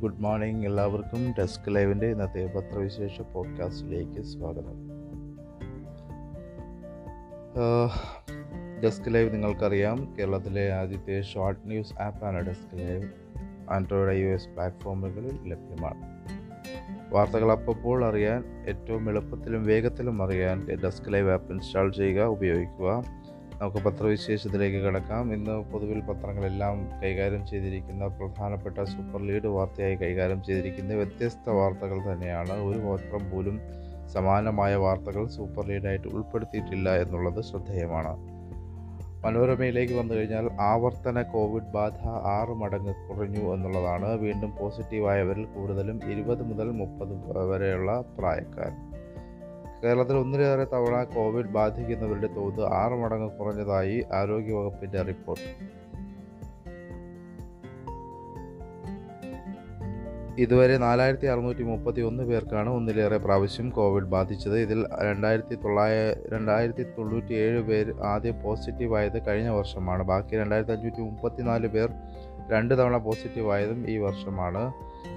Good morning എല്ലാവർക്കും. Desk ലൈവിന്റെ ഇന്നത്തെ പത്രവിശേഷ പോഡ്കാസ്റ്റിലേക്ക് സ്വാഗതം. ഡെസ്ക് ലൈവ് നിങ്ങൾക്കറിയാം. കേരളത്തിലെ ആദ്യത്തെ ഷോർട്ട് ന്യൂസ് ആപ്പാണ് desk live. Android I S പ്ലാറ്റ്ഫോമുകളിൽ ലഭ്യമാണ്. വാർത്തകൾ അപ്പോൾ അറിയാൻ ഏറ്റവും എളുപ്പത്തിലും വേഗത്തിലും അറിയാൻ ഡെസ്ക് ലൈവ് ആപ്പ് ഇൻസ്റ്റാൾ ചെയ്യുക ഉപയോഗിക്കുക. നമുക്ക് പത്രവിശേഷത്തിലേക്ക് കിടക്കാം. ഇന്ന് പൊതുവിൽ പത്രങ്ങളെല്ലാം കൈകാര്യം ചെയ്തിരിക്കുന്ന പ്രധാനപ്പെട്ട സൂപ്പർ ലീഡ് വാർത്തയായി കൈകാര്യം ചെയ്തിരിക്കുന്ന വ്യത്യസ്ത വാർത്തകൾ തന്നെയാണ്. ഒരു പത്രം പോലും സമാനമായ വാർത്തകൾ സൂപ്പർ ലീഡായിട്ട് ഉൾപ്പെടുത്തിയിട്ടില്ല എന്നുള്ളത് ശ്രദ്ധേയമാണ്. മനോരമയിലേക്ക് വന്നു കഴിഞ്ഞാൽ ആവർത്തന കോവിഡ് ബാധ ആറ് മടങ്ങ് കുറഞ്ഞു എന്നുള്ളതാണ്. വീണ്ടും പോസിറ്റീവായവരിൽ കൂടുതലും ഇരുപത് മുതൽ മുപ്പത് വരെയുള്ള പ്രായക്കാർ. കേരളത്തിൽ ഒന്നിലേറെ തവണ കോവിഡ് ബാധിക്കുന്നവരുടെ തോത് ആറ് മടങ്ങ് കുറഞ്ഞതായി ആരോഗ്യവകുപ്പിന്റെ റിപ്പോർട്ട്. ഇതുവരെ നാലായിരത്തി അറുന്നൂറ്റി മുപ്പത്തി ഒന്ന് പേർക്കാണ് ഒന്നിലേറെ പ്രാവശ്യം കോവിഡ് ബാധിച്ചത്. ഇതിൽ രണ്ടായിരത്തി തൊള്ളായ രണ്ടായിരത്തി തൊണ്ണൂറ്റി ഏഴ് പേർ ആദ്യം പോസിറ്റീവായത് കഴിഞ്ഞ വർഷമാണ്. ബാക്കി രണ്ടായിരത്തി അഞ്ഞൂറ്റി മുപ്പത്തിനാല് പേർ രണ്ട് തവണ പോസിറ്റീവായതും ഈ വർഷമാണ്.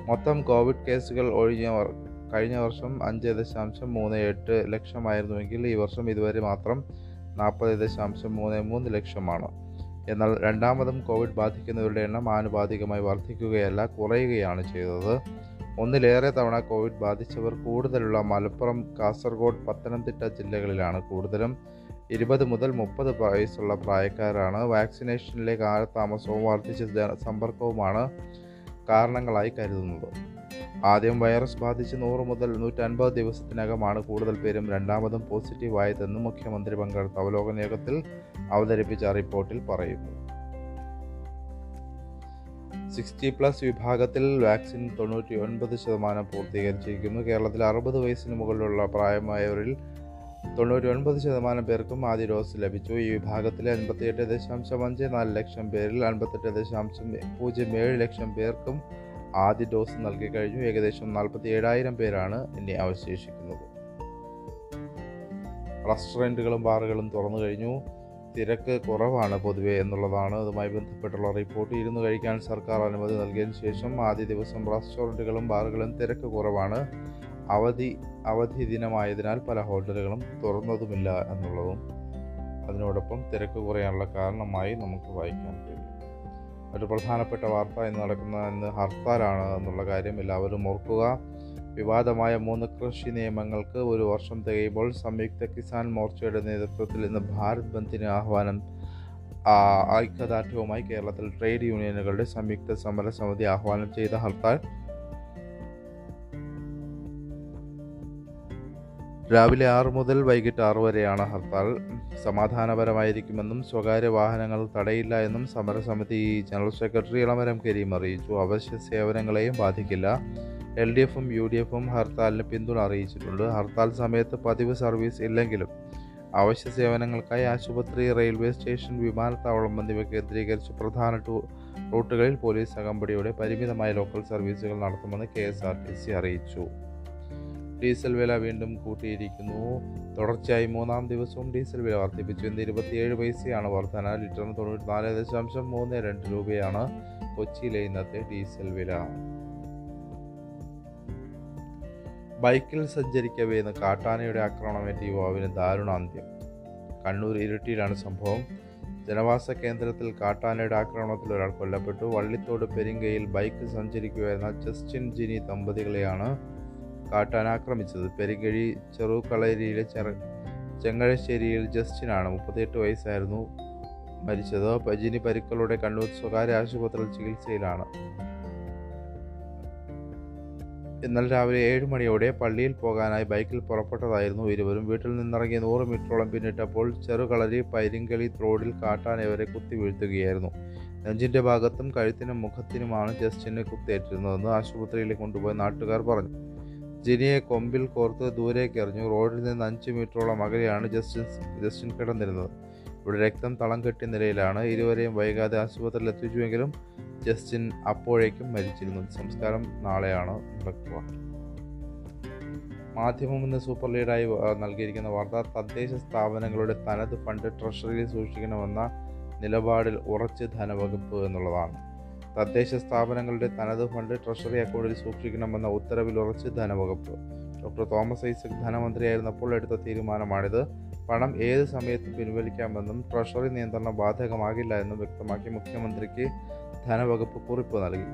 മൊത്തം കോവിഡ് കേസുകൾ ഒഴിഞ്ഞ കഴിഞ്ഞ വർഷം അഞ്ച് ദശാംശം മൂന്ന് എട്ട് ലക്ഷമായിരുന്നുവെങ്കിൽ ഈ വർഷം ഇതുവരെ മാത്രം നാൽപ്പത് ദശാംശം മൂന്ന് മൂന്ന് ലക്ഷമാണ്. എന്നാൽ രണ്ടാമതും കോവിഡ് ബാധിക്കുന്നവരുടെ എണ്ണം ആനുപാതികമായി വർദ്ധിക്കുകയല്ല കുറയുകയാണ് ചെയ്തത്. ഒന്നിലേറെ തവണ കോവിഡ് ബാധിച്ചവർ കൂടുതലുള്ള മലപ്പുറം കാസർഗോഡ് പത്തനംതിട്ട ജില്ലകളിലാണ് കൂടുതലും. ഇരുപത് മുതൽ മുപ്പത് വയസ്സുള്ള പ്രായക്കാരാണ്. വാക്സിനേഷനിലെ കാലതാമസവും വർദ്ധിച്ച സമ്പർക്കവുമാണ് കാരണങ്ങളായി കരുതുന്നത്. ആദ്യം വൈറസ് ബാധിച്ച് നൂറ് മുതൽ നൂറ്റൻപത് ദിവസത്തിനകമാണ് കൂടുതൽ പേരും രണ്ടാമതും പോസിറ്റീവ് ആയതെന്ന് മുഖ്യമന്ത്രി പങ്കെടുത്ത അവലോകന യോഗത്തിൽ അവതരിപ്പിച്ച റിപ്പോർട്ടിൽ പറയുന്നു. സിക്സ്റ്റി പ്ലസ് വിഭാഗത്തിൽ വാക്സിൻ തൊണ്ണൂറ്റി ഒൻപത് ശതമാനം പൂർത്തീകരിച്ചിരിക്കുന്നു. കേരളത്തിൽ അറുപത് വയസ്സിന് മുകളിലുള്ള പ്രായമായവരിൽ തൊണ്ണൂറ്റി ഒൻപത് ശതമാനം പേർക്കും ആദ്യ ഡോസ് ലഭിച്ചു. ഈ വിഭാഗത്തിലെ അൻപത്തിയെട്ട് ദശാംശം അഞ്ച് നാല് ലക്ഷം പേരിൽ അൻപത്തെട്ട് ദശാംശം പൂജ്യം ഏഴ് ലക്ഷം പേർക്കും ആദ്യ ഡോസ് നൽകി കഴിഞ്ഞു. ഏകദേശം നാൽപ്പത്തി ഏഴായിരം പേരാണ് ഇനി അവശേഷിക്കുന്നത്. റെസ്റ്റോറന്റുകളും ബാറുകളും തുറന്നു കഴിഞ്ഞു. തിരക്ക് കുറവാണ് പൊതുവെ എന്നുള്ളതാണ് അതുമായി ബന്ധപ്പെട്ടുള്ള റിപ്പോർട്ട്. ഇരുന്ന് കഴിക്കാൻ സർക്കാർ അനുമതി നൽകിയതിന് ശേഷം ആദ്യ ദിവസം റെസ്റ്റോറന്റുകളും ബാറുകളും തിരക്ക് കുറവാണ്. അവധി അവധി ദിനമായതിനാൽ പല ഹോട്ടലുകളും തുറന്നതുമില്ല എന്നുള്ളതും അതിനോടൊപ്പം തിരക്ക് കുറയാനുള്ള കാരണമായി നമുക്ക് വായിക്കാൻ കഴിയും. ഒരു പ്രധാനപ്പെട്ട വാർത്ത ഇന്ന് നടക്കുന്ന ഇന്ന് ഹർത്താലാണ് എന്നുള്ള കാര്യം എല്ലാവരും ഓർക്കുക. വിവാദമായ മൂന്ന് കൃഷി നിയമങ്ങൾക്ക് ഒരു വർഷം തികയുമ്പോൾ സംയുക്ത കിസാൻ മോർച്ചയുടെ നേതൃത്വത്തിൽ ഇന്ന് ഭാരത് ബന്ദിന് ആഹ്വാനം ഐക്യദാർഢ്യവുമായി കേരളത്തിൽ ട്രേഡ് യൂണിയനുകളുടെ സംയുക്ത സമര സമിതി ആഹ്വാനം ചെയ്ത ഹർത്താൽ രാവിലെ ആറ് മുതൽ വൈകിട്ട് ആറ് വരെയാണ് ഹർത്താൽ. സമാധാനപരമായിരിക്കുമെന്നും സ്വകാര്യ വാഹനങ്ങൾ തടയില്ല എന്നും സമരസമിതി ജനറൽ സെക്രട്ടറി ഇളമരം കരീം അറിയിച്ചു. അവശ്യ സേവനങ്ങളെയും ബാധിക്കില്ല. എൽ ഡി എഫും യു ഡി എഫും ഹർത്താലിന് പിന്തുണ അറിയിച്ചിട്ടുണ്ട്. ഹർത്താൽ സമയത്ത് പതിവ് സർവീസ് ഇല്ലെങ്കിലും അവശ്യ സേവനങ്ങൾക്കായി ആശുപത്രി റെയിൽവേ സ്റ്റേഷൻ വിമാനത്താവളം എന്നിവ കേന്ദ്രീകരിച്ച് പ്രധാന റൂട്ടുകളിൽ പോലീസ് അകമ്പടിയോടെ പരിമിതമായ ലോക്കൽ സർവീസുകൾ നടത്തുമെന്ന് കെ അറിയിച്ചു. ഡീസൽ വില വീണ്ടും കൂട്ടിയിരിക്കുന്നു. തുടർച്ചയായി മൂന്നാം ദിവസവും ഡീസൽ വില വർദ്ധിപ്പിച്ചു. ഇന്ന് ഇരുപത്തിയേഴ് പൈസയാണ് വർധന. ലിറ്ററിന് തൊണ്ണൂറ്റി നാല് ദശാംശം മൂന്ന് രണ്ട് രൂപയാണ് കൊച്ചിയിലെ ഇന്നത്തെ ഡീസൽ വില. ബൈക്കിൽ സഞ്ചരിക്കവേ ഇന്ന് കാട്ടാനയുടെ ആക്രമണമേറ്റ യുവാവിന് ദാരുണാന്ത്യം. കണ്ണൂർ ഇരുട്ടിയിലാണ് സംഭവം. ജനവാസ കേന്ദ്രത്തിൽ കാട്ടാനയുടെ ആക്രമണത്തിൽ ഒരാൾ കൊല്ലപ്പെട്ടു. വള്ളിത്തോട് പെരിങ്കയിൽ ബൈക്ക് സഞ്ചരിക്കുകയായിരുന്ന ജസ്റ്റിൻ ജിനി ദമ്പതികളെയാണ് കാട്ടാൻ ആക്രമിച്ചത്. ചെറുകളേരിയിലെ ചെറുകളരിയിലെ ചെറ ചെങ്ങഴശ്ശേരിയിൽ ജസ്റ്റിനാണ് മുപ്പത്തിയെട്ട് വയസ്സായിരുന്നു മരിച്ചത്. പജിനി പരുക്കളുടെ കണ്ണൂർ സ്വകാര്യ ആശുപത്രിയിൽ ചികിത്സയിലാണ്. ഇന്നലെ രാവിലെ ഏഴ് മണിയോടെ പള്ളിയിൽ പോകാനായി ബൈക്കിൽ പുറപ്പെട്ടതായിരുന്നു ഇരുവരും. വീട്ടിൽ നിന്നിറങ്ങി നൂറ് മീറ്ററോളം പിന്നിട്ടപ്പോൾ ചെറുകളരി പൈരിങ്കളി റോഡിൽ കാട്ടാൻ ഇവരെ കുത്തി വീഴ്ത്തുകയായിരുന്നു. നെഞ്ചിന്റെ ഭാഗത്തും കഴുത്തിനും മുഖത്തിനുമാണ് ജസ്റ്റിന് കുത്തേറ്റിരുന്നതെന്ന് ആശുപത്രിയിൽ കൊണ്ടുപോയ നാട്ടുകാർ പറഞ്ഞു. ജിനിയെ കൊമ്പിൽ കോർത്ത് ദൂരേക്ക് എറിഞ്ഞു. റോഡിൽ നിന്ന് അഞ്ച് മീറ്ററോളം അകലെയാണ് ജസ്റ്റിൻ ജസ്റ്റിൻ കിടന്നിരുന്നത്. ഇവിടെ രക്തം തളം കെട്ടിയ നിലയിലാണ് ഇരുവരെയും വൈകാതെ ആശുപത്രിയിൽ എത്തിച്ചുവെങ്കിലും ജസ്റ്റിൻ അപ്പോഴേക്കും മരിച്ചിരുന്നു. സംസ്കാരം നാളെയാണ് നടക്കുക. മാധ്യമം ഇന്ന് സൂപ്പർ ലീഡായി നൽകിയിരിക്കുന്ന വാർത്ത തദ്ദേശ സ്ഥാപനങ്ങളുടെ തനത് ഫണ്ട് ട്രഷറിയിൽ സൂക്ഷിക്കണമെന്ന നിലപാടിൽ ഉറച്ച് ധനവകുപ്പ് എന്നുള്ളതാണ്. തദ്ദേശ സ്ഥാപനങ്ങളുടെ തനത് ഫണ്ട് ട്രഷറി അക്കൗണ്ടിൽ സൂക്ഷിക്കണമെന്ന ഉത്തരവിൽ ഉറച്ച് ധനവകുപ്പ്. ഡോക്ടർ തോമസ് ഐസക് ധനമന്ത്രിയായിരുന്നപ്പോൾ എടുത്ത തീരുമാനമാണിത്. പണം ഏത് സമയത്ത് പിൻവലിക്കാമെന്നും ട്രഷറി നിയന്ത്രണം ബാധകമാകില്ല എന്നും വ്യക്തമാക്കി മുഖ്യമന്ത്രിക്ക് ധനവകുപ്പ് കുറിപ്പ് നൽകി.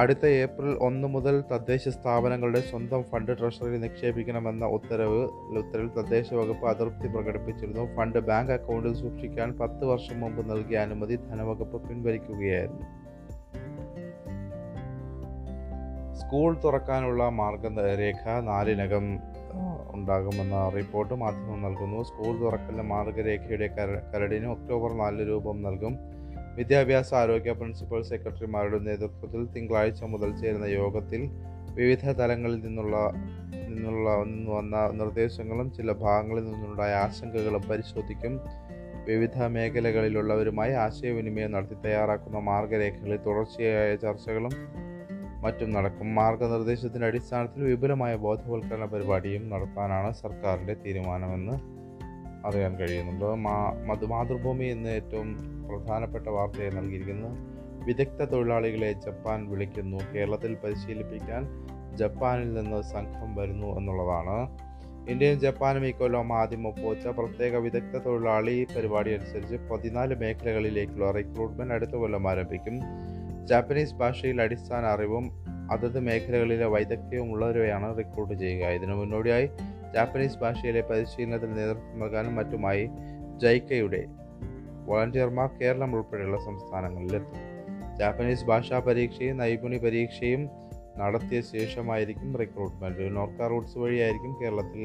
അടുത്ത ഏപ്രിൽ ഒന്ന് മുതൽ തദ്ദേശ സ്ഥാപനങ്ങളുടെ സ്വന്തം ഫണ്ട് ട്രഷറിയിൽ നിക്ഷേപിക്കണമെന്ന ഉത്തരവ് ഉത്തരവിൽ തദ്ദേശ വകുപ്പ് അതൃപ്തി പ്രകടിപ്പിച്ചിരുന്നു. ഫണ്ട് ബാങ്ക് അക്കൗണ്ടിൽ സൂക്ഷിക്കാൻ പത്ത് വർഷം മുമ്പ് നൽകിയ അനുമതി ധനവകുപ്പ് പിൻവലിക്കുകയായിരുന്നു. സ്കൂൾ തുറക്കാനുള്ള മാർഗരേഖ നാലിനകം ഉണ്ടാകുമെന്ന റിപ്പോർട്ട് മാധ്യമം നൽകുന്നു. സ്കൂൾ തുറക്കലിന് മാർഗരേഖയുടെ കരടിന് ഒക്ടോബർ നാലിന് രൂപം നൽകും. വിദ്യാഭ്യാസ ആരോഗ്യ പ്രിൻസിപ്പൽ സെക്രട്ടറിമാരുടെ നേതൃത്വത്തിൽ തിങ്കളാഴ്ച മുതൽ ചേരുന്ന യോഗത്തിൽ വിവിധ തലങ്ങളിൽ നിന്നുള്ള നിന്നുള്ള നിന്ന് വന്ന നിർദ്ദേശങ്ങളും ചില ഭാഗങ്ങളിൽ നിന്നുണ്ടായ ആശങ്കകളും പരിശോധിക്കും. വിവിധ മേഖലകളിലുള്ളവരുമായി ആശയവിനിമയം നടത്തി തയ്യാറാക്കുന്ന മാർഗരേഖകളിൽ തുടർച്ചയായ ചർച്ചകളും മറ്റും നടക്കും. മാർഗനിർദ്ദേശത്തിന്റെ അടിസ്ഥാനത്തിൽ വിപുലമായ ബോധവൽക്കരണ പരിപാടിയും നടത്താനാണ് സർക്കാരിന്റെ തീരുമാനമെന്ന് അറിയാൻ കഴിയുന്നുണ്ട്. മാ മധു മാതൃഭൂമി എന്ന് ഏറ്റവും പ്രധാനപ്പെട്ട വാർത്തയായി നൽകിയിരിക്കുന്നു. വിദഗ്ധ തൊഴിലാളികളെ ജപ്പാൻ വിളിക്കുന്നു. കേരളത്തിൽ പരിശീലിപ്പിക്കാൻ ജപ്പാനിൽ നിന്ന് സംഘം വരുന്നു എന്നുള്ളതാണ്. ഇന്ത്യയും ജപ്പാനും ഇക്കൊല്ലം ആദ്യം ഒപ്പുവച്ച പ്രത്യേക വിദഗ്ധ തൊഴിലാളി പരിപാടി അനുസരിച്ച് പതിനാല് മേഖലകളിലേക്കുള്ള റിക്രൂട്ട്മെന്റ് അടുത്ത കൊല്ലം ആരംഭിക്കും. ജാപ്പനീസ് ഭാഷയിൽ അടിസ്ഥാന അറിവും അതത് മേഖലകളിലെ വൈദഗ്ധ്യവും ഉള്ളവരെയാണ് റിക്രൂട്ട് ചെയ്യുക. ഇതിനു മുന്നോടിയായി ജാപ്പനീസ് ഭാഷയിലെ പരിശീലനത്തിന് നേതൃത്വം നൽകാനും മറ്റുമായി ജൈക്കയുടെ വോളണ്ടിയർമാർ കേരളം ഉൾപ്പെടെയുള്ള സംസ്ഥാനങ്ങളിലെത്തും. ജാപ്പനീസ് ഭാഷാ പരീക്ഷയും നൈപുണി പരീക്ഷയും നടത്തിയ ശേഷമായിരിക്കും റിക്രൂട്ട്മെന്റ് നോർക്ക റൂട്ട്സ് വഴിയായിരിക്കും കേരളത്തിൽ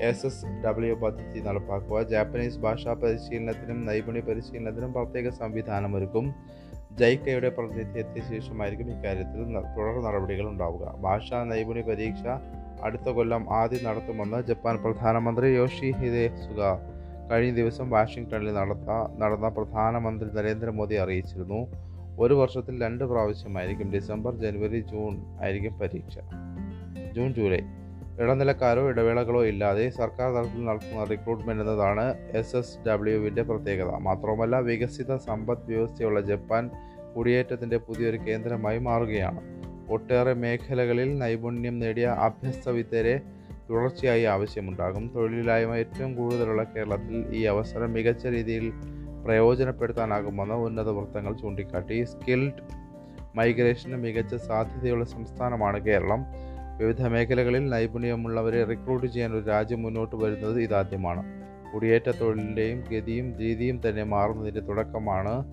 എസ് എസ് ഡബ്ല്യു പദ്ധതി നടപ്പാക്കുക. ജാപ്പനീസ് ഭാഷാ പരിശീലനത്തിനും നൈപുണി പരിശീലനത്തിനും പ്രത്യേക സംവിധാനം ഒരുക്കും ജൈക്കയുടെ പ്രതിനിധി എത്തിയ ശേഷമായിരിക്കും ഇക്കാര്യത്തിൽ തുടർ നടപടികൾ ഉണ്ടാവുക. ഭാഷാ നൈപുണി പരീക്ഷ അടുത്ത കൊല്ലം ആദ്യം നടത്തുമെന്ന് ജപ്പാൻ പ്രധാനമന്ത്രി യോഷി ഹിദേ സുഗ കഴിഞ്ഞ ദിവസം വാഷിംഗ്ടണിൽ നടത്ത നടന്ന പ്രധാനമന്ത്രി നരേന്ദ്രമോദി അറിയിച്ചിരുന്നു. ഒരു വർഷത്തിൽ രണ്ട് പ്രാവശ്യമായിരിക്കും ഡിസംബർ ജനുവരി ജൂൺ ആയിരിക്കും പരീക്ഷ. June July. ഇടനിലക്കാരോ ഇടവേളകളോ ഇല്ലാതെ സർക്കാർ തലത്തിൽ നടത്തുന്ന റിക്രൂട്ട്മെന്റ് എന്നതാണ് എസ് എസ് ഡബ്ല്യുവിന്റെ പ്രത്യേകത. മാത്രവുമല്ല വികസിത സമ്പദ് വ്യവസ്ഥയുള്ള ജപ്പാൻ കുടിയേറ്റത്തിന്റെ പുതിയൊരു കേന്ദ്രമായി മാറുകയാണ്. ഒട്ടേറെ മേഖലകളിൽ നൈപുണ്യം നേടിയ അഭ്യസ്ത വിദ്യരെ തുടർച്ചയായി ആവശ്യമുണ്ടാകും. തൊഴിലില്ലായ്മ ഏറ്റവും കൂടുതലുള്ള കേരളത്തിൽ ഈ അവസരം മികച്ച രീതിയിൽ പ്രയോജനപ്പെടുത്താനാകുമെന്ന് ഉന്നത വൃത്തങ്ങൾ ചൂണ്ടിക്കാട്ടി. സ്കിൽഡ് മൈഗ്രേഷന് മികച്ച സാധ്യതയുള്ള സംസ്ഥാനമാണ് കേരളം. വിവിധ മേഖലകളിൽ നൈപുണ്യമുള്ളവരെ റിക്രൂട്ട് ചെയ്യാൻ ഒരു രാജ്യം മുന്നോട്ട് വരുന്നത് ഇതാദ്യമാണ്. കുടിയേറ്റ തൊഴിലിന്റെയും ഗതിയും രീതിയും തന്നെ മാറുന്നതിന്റെ തുടക്കമാണ്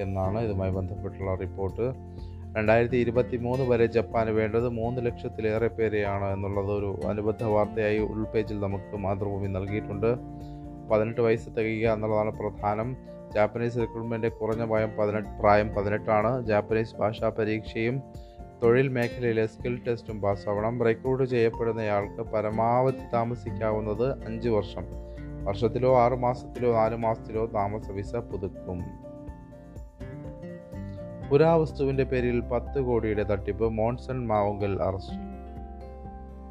എന്നാണ് ഇതുമായി ബന്ധപ്പെട്ടുള്ള റിപ്പോർട്ട്. രണ്ടായിരത്തി ഇരുപത്തി മൂന്ന് വരെ ജപ്പാന് വേണ്ടത് മൂന്ന് ലക്ഷത്തിലേറെ പേരെയാണ് എന്നുള്ളത് ഒരു അനുബന്ധ വാർത്തയായി ഉൾപേജിൽ നമുക്ക് മാതൃഭൂമി നൽകിയിട്ടുണ്ട്. പതിനെട്ട് വയസ്സ് തികയുക എന്നുള്ളതാണ് പ്രധാനം. ജാപ്പനീസ് റിക്രൂട്ട്മെന്റ് കുറഞ്ഞ പ്രായം പതിനെട്ട് പ്രായം പതിനെട്ടാണ്. ജാപ്പനീസ് ഭാഷാ പരീക്ഷയും തൊഴിൽ മേഖലയിലെ സ്കിൽ ടെസ്റ്റും പാസ്സാവണം. റിക്രൂട്ട് ചെയ്യപ്പെടുന്നയാൾക്ക് പരമാവധി താമസിക്കാവുന്നത് അഞ്ച് വർഷം. വർഷത്തിലോ ആറ് മാസത്തിലോ നാല് മാസത്തിലോ താമസ വിസ പുതുക്കും. പുരാവസ്തുവിന്റെ പേരിൽ പത്ത് കോടിയുടെ തട്ടിപ്പ് മോൺസൺ മാവുങ്കൽ അറസ്റ്റ്.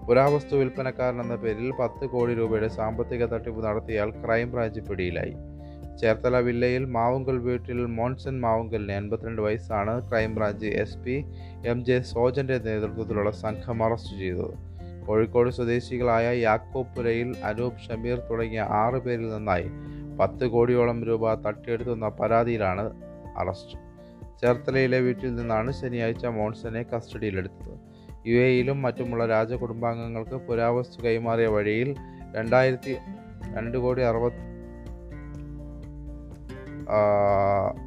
പുരാവസ്തു വിൽപ്പനക്കാരൻ എന്ന പേരിൽ പത്ത് കോടി രൂപയുടെ സാമ്പത്തിക തട്ടിപ്പ് നടത്തിയാൽ ക്രൈംബ്രാഞ്ച് പിടിയിലായി. ചേർത്തല വില്ലയിൽ മാവുങ്കൽ വീട്ടിൽ മോൺസൺ മാവുങ്കലിന് എൺപത്തിരണ്ട് വയസ്സാണ് crime branch S P M J സോജന്റെ നേതൃത്വത്തിലുള്ള സംഘം അറസ്റ്റ് ചെയ്തത്. കോഴിക്കോട് സ്വദേശികളായ യാക്കോപ്പുരയിൽ അനൂപ് ഷമീർ തുടങ്ങിയ ആറ് പേരിൽ നിന്നായി പത്ത് കോടിയോളം രൂപ തട്ടിയെടുത്തുന്ന പരാതിയിലാണ് അറസ്റ്റ്. ചേർത്തലയിലെ വീട്ടിൽ നിന്നാണ് ശനിയാഴ്ച മോൺസനെ കസ്റ്റഡിയിലെടുത്തത്. യു എയിലും മറ്റുമുള്ള രാജകുടുംബാംഗങ്ങൾക്ക് പുരാവസ്തു കൈമാറിയ വഴിയിൽ രണ്ടായിരത്തി രണ്ട് കോടി അറുപത്തി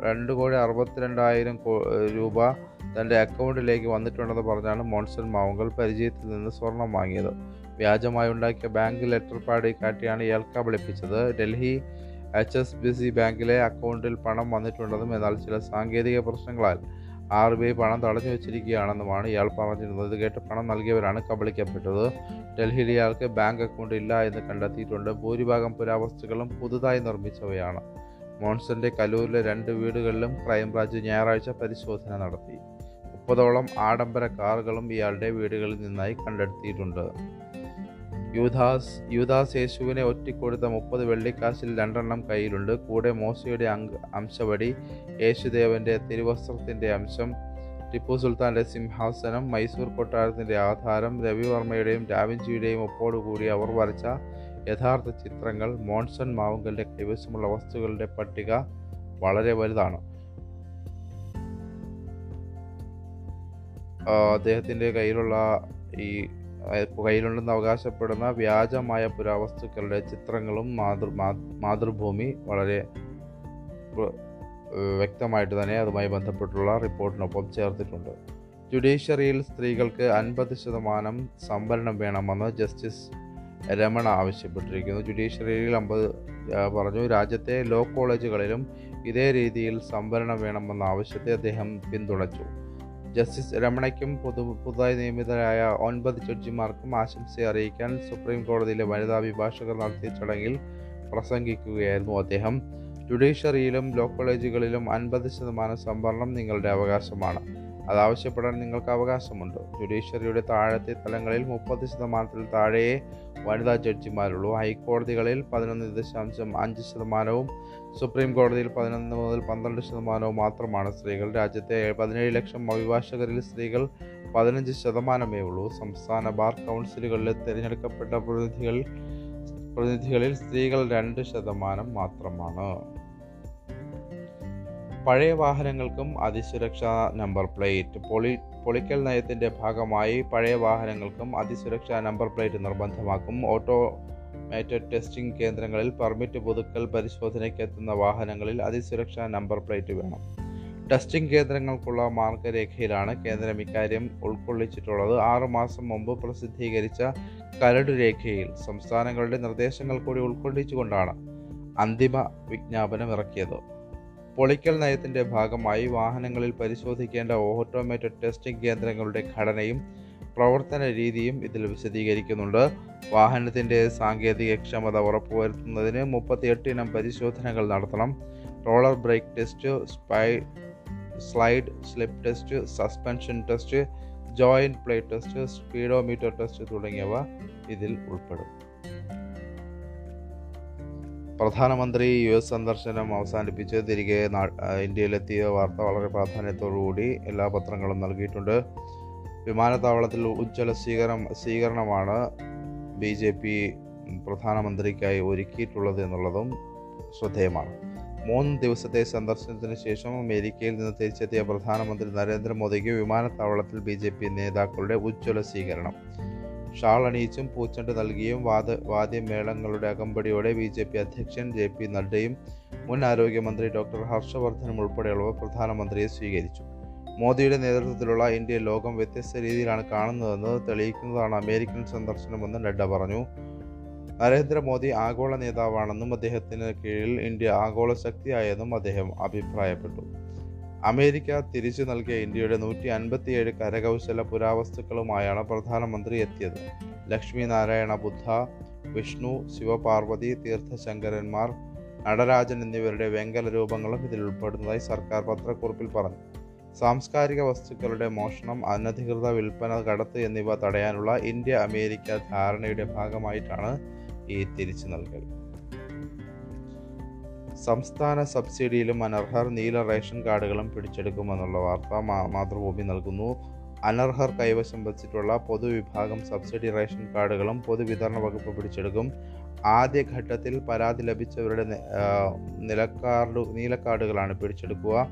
രണ്ട് കോടി അറുപത്തിരണ്ടായിരം രൂപ തന്റെ അക്കൗണ്ടിലേക്ക് വന്നിട്ടുണ്ടെന്ന് പറഞ്ഞാണ് മോൺസൺ മാവുങ്കൽ പരിചയത്തിൽ നിന്ന് സ്വർണം വാങ്ങിയത്. വ്യാജമായി ഉണ്ടാക്കിയ ബാങ്ക് ലെറ്റർ പാടി കാട്ടിയാണ് ഇയാൾ കബളിപ്പിച്ചത് Delhi H S B C ബാങ്കിലെ അക്കൗണ്ടിൽ പണം വന്നിട്ടുണ്ടെന്നും എന്നാൽ ചില സാങ്കേതിക പ്രശ്നങ്ങളാൽ ആർ ബി ഐ പണം തടഞ്ഞു വെച്ചിരിക്കുകയാണെന്നുമാണ് ഇയാൾ പറഞ്ഞിരുന്നത്. ഇത് കേട്ട് പണം നൽകിയവരാണ് കബളിക്കപ്പെട്ടത്. ഡൽഹിയിൽ ഇയാൾക്ക് ബാങ്ക് അക്കൗണ്ട് ഇല്ല എന്ന് കണ്ടെത്തിയിട്ടുണ്ട്. ഭൂരിഭാഗം പുരാവസ്തുക്കളും പുതുതായി നിർമ്മിച്ചവയാണ്. മോൺസന്റെ കലൂരിലെ രണ്ട് വീടുകളിലും ക്രൈംബ്രാഞ്ച് ഞായറാഴ്ച പരിശോധന നടത്തി. മുപ്പതോളം ആഡംബര കാറുകളും ഇയാളുടെ വീടുകളിൽ നിന്നായി കണ്ടെത്തിയിട്ടുണ്ട് യൂദാസ് യൂദാസ് യേശുവിനെ ഒറ്റിക്കൊടുത്ത മുപ്പത് വെള്ളിക്കാശിൽ രണ്ടെണ്ണം കയ്യിലുണ്ട്. കൂടെ മോശയുടെ അംഗ അംശവടി യേശുദേവന്റെ തിരുവസ്ത്രത്തിന്റെ അംശം ടിപ്പു സുൽത്താന്റെ സിംഹാസനം മൈസൂർ കൊട്ടാരത്തിന്റെ ആധാരം രവിവർമ്മയുടെയും ഡാവിഞ്ചിയുടെയും ഒപ്പോടുകൂടി അവർ വരച്ച യഥാർത്ഥ ചിത്രങ്ങൾ മോൺസൺ മാവുങ്കലിന്റെ കൈവശമുള്ള വസ്തുക്കളുടെ പട്ടിക വളരെ വലുതാണ്. അദ്ദേഹത്തിന്റെ കയ്യിലുള്ള ഈ കയ്യിലുണ്ടെന്ന് അവകാശപ്പെടുന്ന വ്യാജമായ പുരാവസ്തുക്കളുടെ ചിത്രങ്ങളും മാതൃ മാതൃഭൂമി വളരെ വ്യക്തമായിട്ട് തന്നെ അതുമായി ബന്ധപ്പെട്ടുള്ള റിപ്പോർട്ടിനൊപ്പം ചേർത്തിട്ടുണ്ട്. ജുഡീഷ്യറിയിൽ സ്ത്രീകൾക്ക് അൻപത് ശതമാനം സംവരണം വേണമെന്ന് ജസ്റ്റിസ് രമണ ആവശ്യപ്പെട്ടിരിക്കുന്നു. ജുഡീഷ്യറിയിൽ അമ്പത് പറഞ്ഞു രാജ്യത്തെ ലോ കോളേജുകളിലും ഇതേ രീതിയിൽ സംവരണം വേണമെന്ന ആവശ്യത്തെ അദ്ദേഹം പിന്തുണച്ചു. ജസ്റ്റിസ് രമണയ്ക്കും പുതു പുതുതായി നിയമിതരായ ഒൻപത് ജഡ്ജിമാർക്കും ആശംസ അറിയിക്കാൻ സുപ്രീം കോടതിയിലെ വനിതാ അഭിഭാഷകർ നടത്തിയ ചടങ്ങിൽ പ്രസംഗിക്കുകയായിരുന്നു അദ്ദേഹം. ജുഡീഷ്യറിയിലും ലോ കോളേജുകളിലും അൻപത് ശതമാനം സംവരണം നിങ്ങളുടെ അവകാശമാണ്. അത് ആവശ്യപ്പെടാൻ നിങ്ങൾക്ക് അവകാശമുണ്ട്. ജുഡീഷ്യറിയുടെ താഴത്തെ തലങ്ങളിൽ മുപ്പത് ശതമാനത്തിൽ താഴെയേ വനിതാ ജഡ്ജിമാരുള്ളൂ. ഹൈക്കോടതികളിൽ പതിനൊന്ന് ദശാംശം അഞ്ച് ശതമാനവും സുപ്രീം കോടതിയിൽ പതിനൊന്ന് മുതൽ പന്ത്രണ്ട് ശതമാനവും മാത്രമാണ് സ്ത്രീകൾ. രാജ്യത്തെ പതിനേഴ് ലക്ഷം അഭിഭാഷകരിൽ സ്ത്രീകൾ പതിനഞ്ച് ശതമാനമേ ഉള്ളൂ. സംസ്ഥാന ബാർ കൗൺസിലുകളിൽ തിരഞ്ഞെടുക്കപ്പെട്ട പ്രതിനിധികൾ പ്രതിനിധികളിൽ സ്ത്രീകൾ രണ്ട് ശതമാനം മാത്രമാണ്. പഴയ വാഹനങ്ങൾക്കും അതിസുരക്ഷാ നമ്പർ പ്ലേറ്റ്. പൊളി പൊളിക്കൽ നയത്തിന്റെ ഭാഗമായി പഴയ വാഹനങ്ങൾക്കും അതിസുരക്ഷാ നമ്പർ പ്ലേറ്റ് നിർബന്ധമാക്കും. ഓട്ടോമേറ്റഡ് ടെസ്റ്റിംഗ് കേന്ദ്രങ്ങളിൽ പെർമിറ്റ് പുതുക്കൽ പരിശോധനയ്ക്ക് എത്തുന്ന വാഹനങ്ങളിൽ അതിസുരക്ഷാ നമ്പർ പ്ലേറ്റ് വേണം. ടെസ്റ്റിംഗ് കേന്ദ്രങ്ങൾക്കുള്ള മാർഗരേഖയിലാണ് കേന്ദ്രം ഇക്കാര്യം ഉൾക്കൊള്ളിച്ചിട്ടുള്ളത്. ആറുമാസം മുമ്പ് പ്രസിദ്ധീകരിച്ച കരട് രേഖയിൽ സംസ്ഥാനങ്ങളുടെ നിർദ്ദേശങ്ങൾ കൂടി ഉൾക്കൊള്ളിച്ചുകൊണ്ടാണ് അന്തിമ വിജ്ഞാപനം ഇറക്കിയത്. പൊളിക്കൽ നയത്തിന്റെ ഭാഗമായി വാഹനങ്ങളിൽ പരിശോധിക്കേണ്ട ഓട്ടോമേറ്റഡ് ടെസ്റ്റിംഗ് കേന്ദ്രങ്ങളുടെ ഘടനയും പ്രവർത്തന രീതിയും ഇതിൽ വിശദീകരിക്കുന്നുണ്ട്. വാഹനത്തിന്റെ സാങ്കേതിക ക്ഷമത ഉറപ്പുവരുത്തുന്നതിന് മുപ്പത്തിയെട്ട് ഇനം പരിശോധനകൾ നടത്തണം. Roller brake test spy slide slip test suspension test joint play test speedometer test തുടങ്ങിയവ ഇതിൽ ഉൾപ്പെടും. പ്രധാനമന്ത്രി യു എസ് സന്ദർശനം അവസാനിപ്പിച്ച് തിരികെ ഇന്ത്യയിലെത്തിയ വാർത്ത വളരെ പ്രാധാന്യത്തോടുകൂടി എല്ലാ പത്രങ്ങളും നൽകിയിട്ടുണ്ട്. വിമാനത്താവളത്തിൽ ഉജ്ജ്വല സ്വീകരണം സ്വീകരണമാണ് ബി ജെ പി പ്രധാനമന്ത്രിക്കായി ഒരുക്കിയിട്ടുള്ളത് എന്നുള്ളതും ശ്രദ്ധേയമാണ്. മൂന്ന് ദിവസത്തെ സന്ദർശനത്തിന് ശേഷം അമേരിക്കയിൽ നിന്ന് തിരിച്ചെത്തിയ പ്രധാനമന്ത്രി നരേന്ദ്രമോദിക്ക് വിമാനത്താവളത്തിൽ ബി ജെ പി നേതാക്കളുടെ ഉജ്ജ്വല സ്വീകരണം. ഷാൾ അണിയിച്ചും പൂച്ചെണ്ട് നൽകിയും വാദ വാദ്യമേളങ്ങളുടെ അകമ്പടിയോടെ ബി ജെ പി അധ്യക്ഷൻ ജെ പി നഡ്ഡയും മുൻ ആരോഗ്യമന്ത്രി ഡോക്ടർ ഹർഷവർദ്ധനും ഉൾപ്പെടെയുള്ളവർ പ്രധാനമന്ത്രിയെ സ്വീകരിച്ചു. മോദിയുടെ നേതൃത്വത്തിലുള്ള ഇന്ത്യ ലോകം വ്യത്യസ്ത രീതിയിലാണ് കാണുന്നതെന്ന് തെളിയിക്കുന്നതാണ് അമേരിക്കൻ സന്ദർശനമെന്ന് നഡ്ഡ പറഞ്ഞു. നരേന്ദ്രമോദി ആഗോള നേതാവാണെന്നും അദ്ദേഹത്തിന് കീഴിൽ ഇന്ത്യ ആഗോള ശക്തിയായെന്നും അദ്ദേഹം അഭിപ്രായപ്പെട്ടു. അമേരിക്ക തിരിച്ചു നൽകിയ ഇന്ത്യയുടെ നൂറ്റി അൻപത്തിയേഴ് കരകൗശല പുരാവസ്തുക്കളുമായാണ് പ്രധാനമന്ത്രി എത്തിയത്. ലക്ഷ്മി നാരായണ ബുദ്ധ വിഷ്ണു ശിവപാർവതി തീർത്ഥശങ്കരന്മാർ നടരാജൻ എന്നിവരുടെ വെങ്കല രൂപങ്ങളും ഇതിൽ ഉൾപ്പെടുന്നതായി സർക്കാർ പത്രക്കുറിപ്പിൽ പറഞ്ഞു. സാംസ്കാരിക വസ്തുക്കളുടെ മോഷണം അനധികൃത വിൽപ്പന കടത്ത് എന്നിവ തടയാനുള്ള ഇന്ത്യ അമേരിക്ക ധാരണയുടെ ഭാഗമായിട്ടാണ് ഈ തിരിച്ചു നൽകൽ. സംസ്ഥാന സബ്സിഡിയിലും അനർഹർ നീല റേഷൻ കാർഡുകളും പിടിച്ചെടുക്കുമെന്നുള്ള വാർത്ത മാതൃഭൂമി നൽകുന്നു. അനർഹർ കൈവശം വച്ചിട്ടുള്ള പൊതുവിഭാഗം സബ്സിഡി റേഷൻ കാർഡുകളും പൊതുവിതരണ വകുപ്പ് പിടിച്ചെടുക്കും. ആദ്യഘട്ടത്തിൽ പരാതി ലഭിച്ചവരുടെ നിലക്കാർഡ് നീലക്കാർഡുകളാണ് പിടിച്ചെടുക്കുക.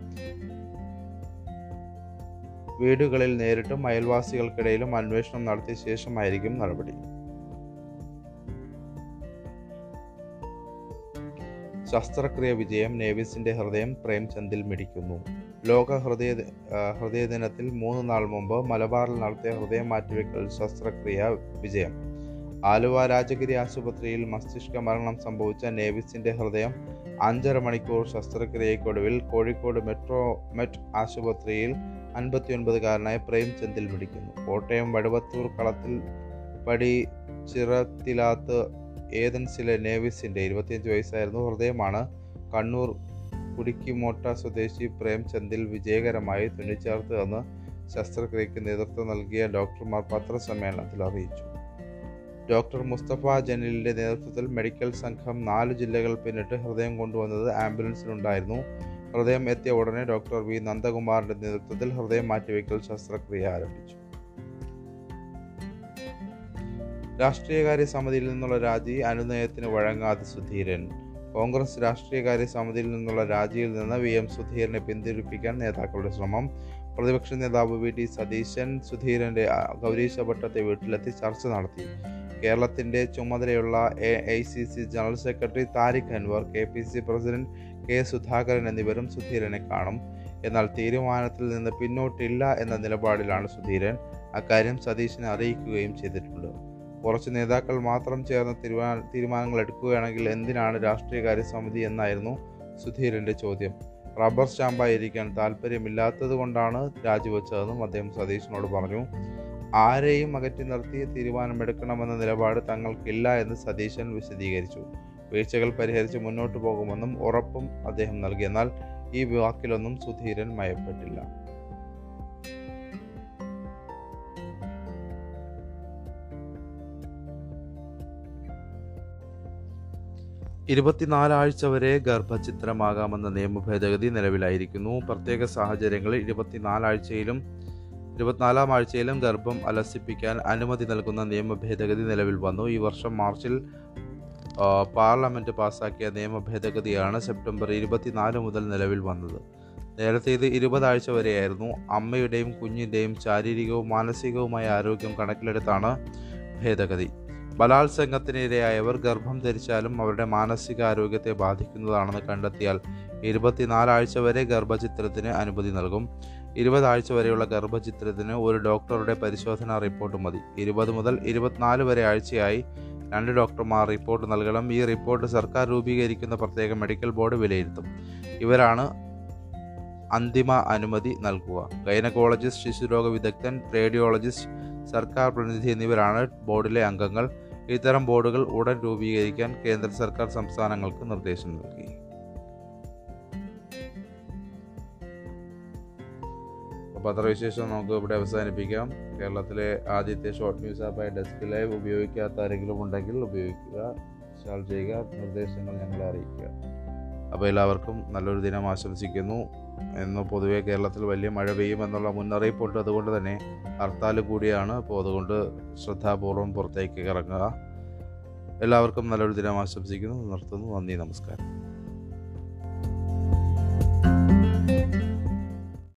വീടുകളിൽ നേരിട്ടും അയൽവാസികൾക്കിടയിലും അന്വേഷണം നടത്തിയ ശേഷമായിരിക്കും നടപടി. ശസ്ത്രക്രിയ വിജയം നേവിസിന്റെ ഹൃദയം പ്രേംചന്ദിൽ മിടിക്കുന്നു. ലോക ഹൃദയ ഹൃദയദിനത്തിൽ ഹൃദയ ദിനത്തിൽ മൂന്ന് നാൾ മുമ്പ് മലബാറിൽ നടത്തിയ ഹൃദയ മാറ്റിവെക്കൽ ശസ്ത്രക്രിയ വിജയം. ആലുവ രാജഗിരി ആശുപത്രിയിൽ മസ്തിഷ്ക മരണം സംഭവിച്ച നേവിസിന്റെ ഹൃദയം അഞ്ചര മണിക്കൂർ ശസ്ത്രക്രിയയ്ക്കൊടുവിൽ കോഴിക്കോട് മെട്രോ മെറ്റ് ആശുപത്രിയിൽ അൻപത്തിയൊൻപതുകാരനായ പ്രേംചന്ദിൽ മിടിക്കുന്നു. കോട്ടയം വടുവത്തൂർ കളത്തിൽ പടി ചിറത്തിലാത്ത് ഏതൻസിലെ നേവിസിന്റെ ഇരുപത്തിയഞ്ച് വയസ്സായിരുന്നു. ഹൃദയമാണ് കണ്ണൂർ കുടിക്കിമോട്ട സ്വദേശി പ്രേംചന്ദിൽ വിജയകരമായി തുന്നിച്ചേർത്തതെന്ന് ശസ്ത്രക്രിയയ്ക്ക് നേതൃത്വം നൽകിയ ഡോക്ടർമാർ പത്രസമ്മേളനത്തിൽ അറിയിച്ചു. ഡോക്ടർ മുസ്തഫ ജനലിന്റെ നേതൃത്വത്തിൽ മെഡിക്കൽ സംഘം നാല് ജില്ലകൾ പിന്നിട്ട് ഹൃദയം കൊണ്ടുവന്നത് ആംബുലൻസിലുണ്ടായിരുന്നു. ഹൃദയം എത്തിയ ഉടനെ ഡോക്ടർ വി. നന്ദകുമാറിന്റെ നേതൃത്വത്തിൽ ഹൃദയം മാറ്റിവെക്കൽ ശസ്ത്രക്രിയ ആരംഭിച്ചു. രാഷ്ട്രീയകാര്യ സമിതിയിൽ നിന്നുള്ള രാജി അനുനയത്തിന് വഴങ്ങാതെ സുധീരൻ. കോൺഗ്രസ് രാഷ്ട്രീയകാര്യ സമിതിയിൽ നിന്നുള്ള രാജിയിൽ നിന്ന് വി എം സുധീരനെ പിന്തിരിപ്പിക്കാൻ നേതാക്കളുടെ ശ്രമം. പ്രതിപക്ഷ നേതാവ് വി ടി സതീശൻ സുധീരന്റെ ഗൗരീശ ഭട്ടത്തെ വീട്ടിലെത്തി ചർച്ച നടത്തി. കേരളത്തിന്റെ ചുമതലയുള്ള A I C C general secretary Tariq Anwar K P C president K Sudhakaran എന്നിവരും സുധീരനെ കാണും. എന്നാൽ തീരുമാനത്തിൽ നിന്ന് പിന്നോട്ടില്ല എന്ന നിലപാടിലാണ് സുധീരൻ. അക്കാര്യം സതീശനെ അറിയിക്കുകയും ചെയ്തിട്ടുണ്ട്. കുറച്ച് നേതാക്കൾ മാത്രം ചേർന്ന് തീരുമാന തീരുമാനങ്ങൾ എടുക്കുകയാണെങ്കിൽ എന്തിനാണ് രാഷ്ട്രീയകാര്യ സമിതി എന്നായിരുന്നു സുധീരന്റെ ചോദ്യം. റബ്ബർ സ്റ്റാമ്പായിരിക്കാൻ താല്പര്യമില്ലാത്തത് കൊണ്ടാണ് രാജിവെച്ചതെന്നും അദ്ദേഹം സതീഷിനോട് പറഞ്ഞു. ആരെയും അകറ്റി നിർത്തി തീരുമാനമെടുക്കണമെന്ന നിലപാട് തങ്ങൾക്കില്ല എന്ന് സതീശൻ വിശദീകരിച്ചു. വീഴ്ചകൾ പരിഹരിച്ച് മുന്നോട്ട് പോകുമെന്നും ഉറപ്പും അദ്ദേഹം നൽകി. എന്നാൽ ഈ വാക്കിലൊന്നും സുധീരൻ മയപ്പെട്ടില്ല. ഇരുപത്തിനാലാഴ്ച വരെ ഗർഭചിത്രമാകാമെന്ന നിയമ ഭേദഗതി നിലവിലായിരിക്കുന്നു. പ്രത്യേക സാഹചര്യങ്ങളിൽ ഇരുപത്തിനാലാഴ്ചയിലും ഇരുപത്തിനാലാം ആഴ്ചയിലും ഗർഭം അലസിപ്പിക്കാൻ അനുമതി നൽകുന്ന നിയമ ഭേദഗതി നിലവിൽ വന്നു. ഈ വർഷം മാർച്ചിൽ പാർലമെന്റ് പാസാക്കിയ നിയമ ഭേദഗതിയാണ് സെപ്റ്റംബർ ഇരുപത്തിനാല് മുതൽ നിലവിൽ വന്നത്. നേരത്തെ ഇത് ഇരുപതാഴ്ച വരെയായിരുന്നു അമ്മയുടെയും കുഞ്ഞിന്റെയും ശാരീരികവും മാനസികവുമായ ആരോഗ്യം കണക്കിലെടുത്താണ് ഭേദഗതി. ബലാത്സംഗത്തിനിരയായവർ ഗർഭം ധരിച്ചാലും അവരുടെ മാനസികാരോഗ്യത്തെ ബാധിക്കുന്നതാണെന്ന് കണ്ടെത്തിയാൽ ഇരുപത്തിനാലാഴ്ച വരെ ഗർഭചിത്രത്തിന് അനുമതി നൽകും. ഇരുപതാഴ്ച വരെയുള്ള ഗർഭചിത്രത്തിന് ഒരു ഡോക്ടറുടെ പരിശോധനാ റിപ്പോർട്ട് മതി. ഇരുപത് മുതൽ ഇരുപത്തിനാല് വരെ ആഴ്ചയായി രണ്ട് ഡോക്ടർമാർ റിപ്പോർട്ട് നൽകണം. ഈ റിപ്പോർട്ട് സർക്കാർ രൂപീകരിക്കുന്ന പ്രത്യേക മെഡിക്കൽ ബോർഡ് വിലയിരുത്തും. ഇവരാണ് അന്തിമ അനുമതി നൽകുക. ഗൈനക്കോളജിസ്റ്റ് ശിശുരോഗ വിദഗ്ധൻ റേഡിയോളജിസ്റ്റ് സർക്കാർ പ്രതിനിധി എന്നിവരാണ് ബോർഡിലെ അംഗങ്ങൾ. ഇത്തരം ബോർഡുകൾ ഉടൻ രൂപീകരിക്കാൻ കേന്ദ്ര സർക്കാർ സംസ്ഥാനങ്ങൾക്ക് നിർദ്ദേശം നൽകി. പത്രവിശേഷം നമുക്ക് ഇവിടെ അവസാനിപ്പിക്കാം. കേരളത്തിലെ ആദ്യത്തെ ഷോർട്ട് ന്യൂസ് ആപ്പായ ഡെസ്ക് ലൈവ് ഉപയോഗിക്കാത്ത ആരെങ്കിലും ഉണ്ടെങ്കിൽ ഉപയോഗിക്കുക. ഇൻസ്റ്റാൾ ചെയ്യുക. നിർദ്ദേശങ്ങൾ ഞങ്ങളെ അറിയിക്കുക. അപ്പോൾ എല്ലാവർക്കും നല്ലൊരു ദിനം ആശംസിക്കുന്നു. ഇന്ന് പൊതുവെ കേരളത്തിൽ വലിയ മഴ പെയ്യുമെന്നുള്ള മുന്നറിയിപ്പുണ്ട്. അതുകൊണ്ട് തന്നെ ഹർത്താൽ കൂടിയാണ്. അപ്പോൾ അതുകൊണ്ട് ശ്രദ്ധാപൂർവം പുറത്തേക്ക് ഇറങ്ങുക. എല്ലാവർക്കും നല്ലൊരു ദിനം ആശംസിക്കുന്നു. നിർത്തുന്നു. നന്ദി. നമസ്കാരം.